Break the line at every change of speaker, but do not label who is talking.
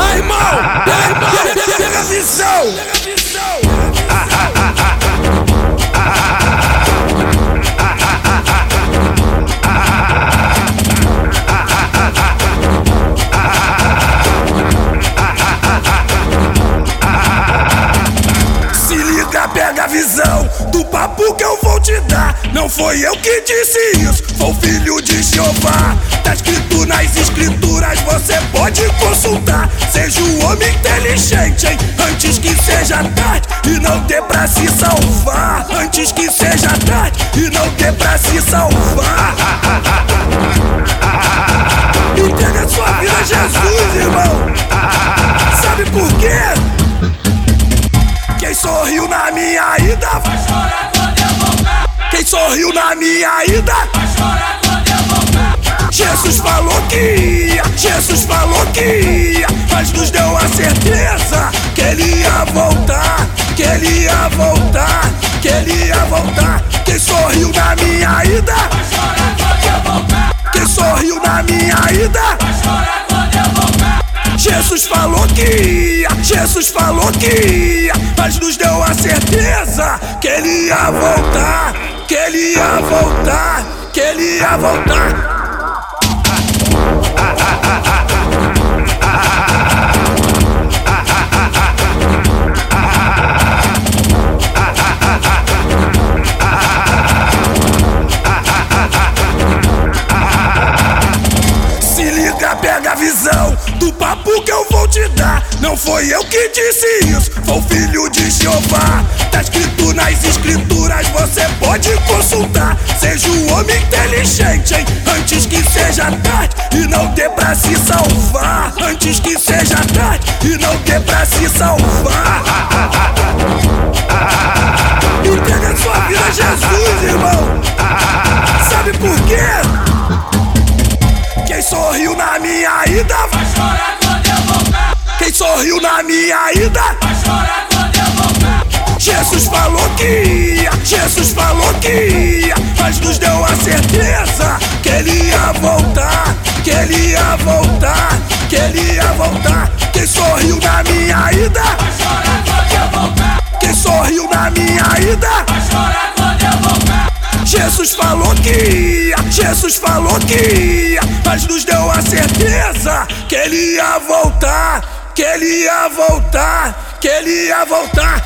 Ai, irmão! Ai, irmão! Pega a visão! Se liga, pega a visão do papo que eu vou te dar. Não foi eu que disse isso, foi o filho de Jeová. Tá escrito nas escrituras homem inteligente, hein? Antes que seja tarde e não ter pra se salvar. Antes que seja tarde e não ter pra se salvar. Entrega sua vida a Jesus, irmão. Sabe por quê? Quem sorriu na minha ida Vai chorar quando eu voltar. Quem sorriu na minha ida Jesus falou que ia, Jesus falou que ia, mas nos deu a certeza que ele ia voltar, que ele ia voltar, que ele ia voltar. Quem sorriu na minha ida, Vai chorar quando eu voltar. quem sorriu na minha ida, Vai chorar quando eu voltar. Jesus falou que ia, Jesus falou que ia, mas nos deu a certeza que ele ia voltar, que ele ia voltar, que ele ia voltar. Visão do papo que eu vou te dar. Não foi eu que disse isso, foi o filho de Jeová. Tá escrito nas escrituras, você pode consultar. Seja um homem inteligente, hein? Antes que seja tarde e não ter pra se salvar. Antes que seja tarde e não ter pra se salvar. Na minha ida, Vai chorar quando eu voltar. quem sorriu na minha ida, Vai chorar quando eu voltar. Jesus falou que ia, Jesus falou que ia, mas nos deu a certeza que ele ia voltar, que ele ia voltar, que ele ia voltar. Quem sorriu na minha Jesus falou que ia, Jesus falou que ia, mas nos deu a certeza que ele ia voltar, que ele ia voltar, que ele ia voltar.